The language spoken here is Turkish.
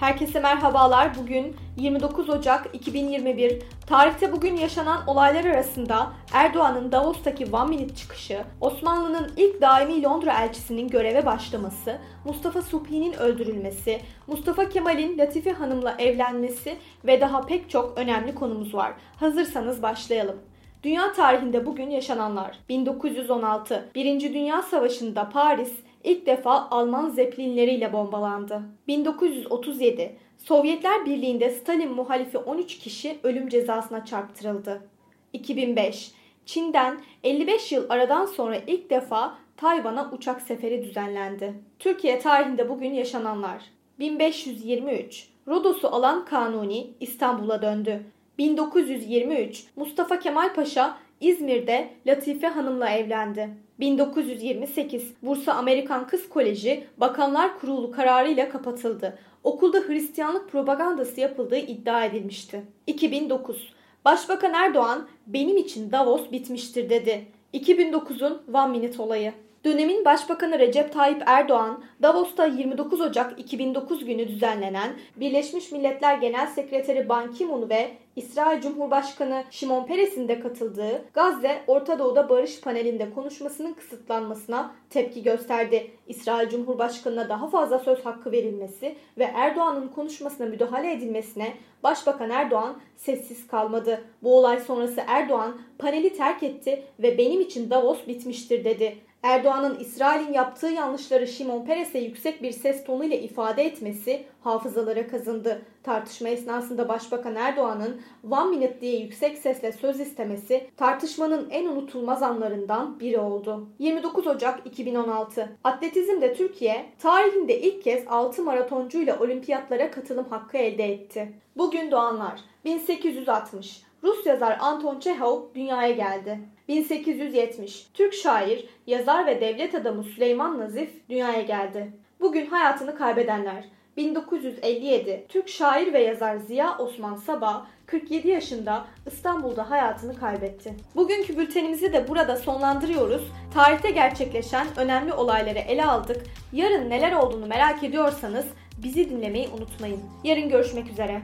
Herkese merhabalar. Bugün 29 Ocak 2021. Tarihte bugün yaşanan olaylar arasında Erdoğan'ın Davos'taki One Minute çıkışı, Osmanlı'nın ilk daimi Londra elçisinin göreve başlaması, Mustafa Subhi'nin öldürülmesi, Mustafa Kemal'in Latife Hanım'la evlenmesi ve daha pek çok önemli konumuz var. Hazırsanız başlayalım. Dünya tarihinde bugün yaşananlar. 1916 Birinci Dünya Savaşı'nda Paris ilk defa Alman zeplinleriyle bombalandı. 1937 Sovyetler Birliği'nde Stalin muhalifi 13 kişi ölüm cezasına çarptırıldı. 2005 Çin'den 55 yıl aradan sonra ilk defa Tayvan'a uçak seferi düzenlendi. Türkiye tarihinde bugün yaşananlar. 1523 Rodos'u alan Kanuni İstanbul'a döndü. 1923 Mustafa Kemal Paşa İzmir'de Latife Hanım'la evlendi. 1928 Bursa Amerikan Kız Koleji Bakanlar Kurulu kararıyla kapatıldı. Okulda Hristiyanlık propagandası yapıldığı iddia edilmişti. 2009 Başbakan Erdoğan benim için Davos bitmiştir dedi. 2009'un One Minute olayı. Dönemin Başbakanı Recep Tayyip Erdoğan, Davos'ta 29 Ocak 2009 günü düzenlenen Birleşmiş Milletler Genel Sekreteri Ban Ki-moon ve İsrail Cumhurbaşkanı Şimon Peres'in de katıldığı Gazze Orta Doğu'da barış panelinde konuşmasının kısıtlanmasına tepki gösterdi. İsrail Cumhurbaşkanı'na daha fazla söz hakkı verilmesi ve Erdoğan'ın konuşmasına müdahale edilmesine Başbakan Erdoğan sessiz kalmadı. Bu olay sonrası Erdoğan paneli terk etti ve benim için Davos bitmiştir dedi. Erdoğan'ın İsrail'in yaptığı yanlışları Şimon Peres'e yüksek bir ses tonuyla ifade etmesi hafızalara kazındı. Tartışma esnasında Başbakan Erdoğan'ın One Minute diye yüksek sesle söz istemesi tartışmanın en unutulmaz anlarından biri oldu. 29 Ocak 2016 Atletizmde Türkiye tarihinde ilk kez 6 maratoncuyla olimpiyatlara katılım hakkı elde etti. Bugün doğanlar 1860 Rus yazar Anton Çehov dünyaya geldi. 1870 Türk şair, yazar ve devlet adamı Süleyman Nazif dünyaya geldi. Bugün hayatını kaybedenler 1957 Türk şair ve yazar Ziya Osman Sabah 47 yaşında İstanbul'da hayatını kaybetti. Bugünkü bültenimizi de burada sonlandırıyoruz. Tarihte gerçekleşen önemli olayları ele aldık. Yarın neler olduğunu merak ediyorsanız bizi dinlemeyi unutmayın. Yarın görüşmek üzere.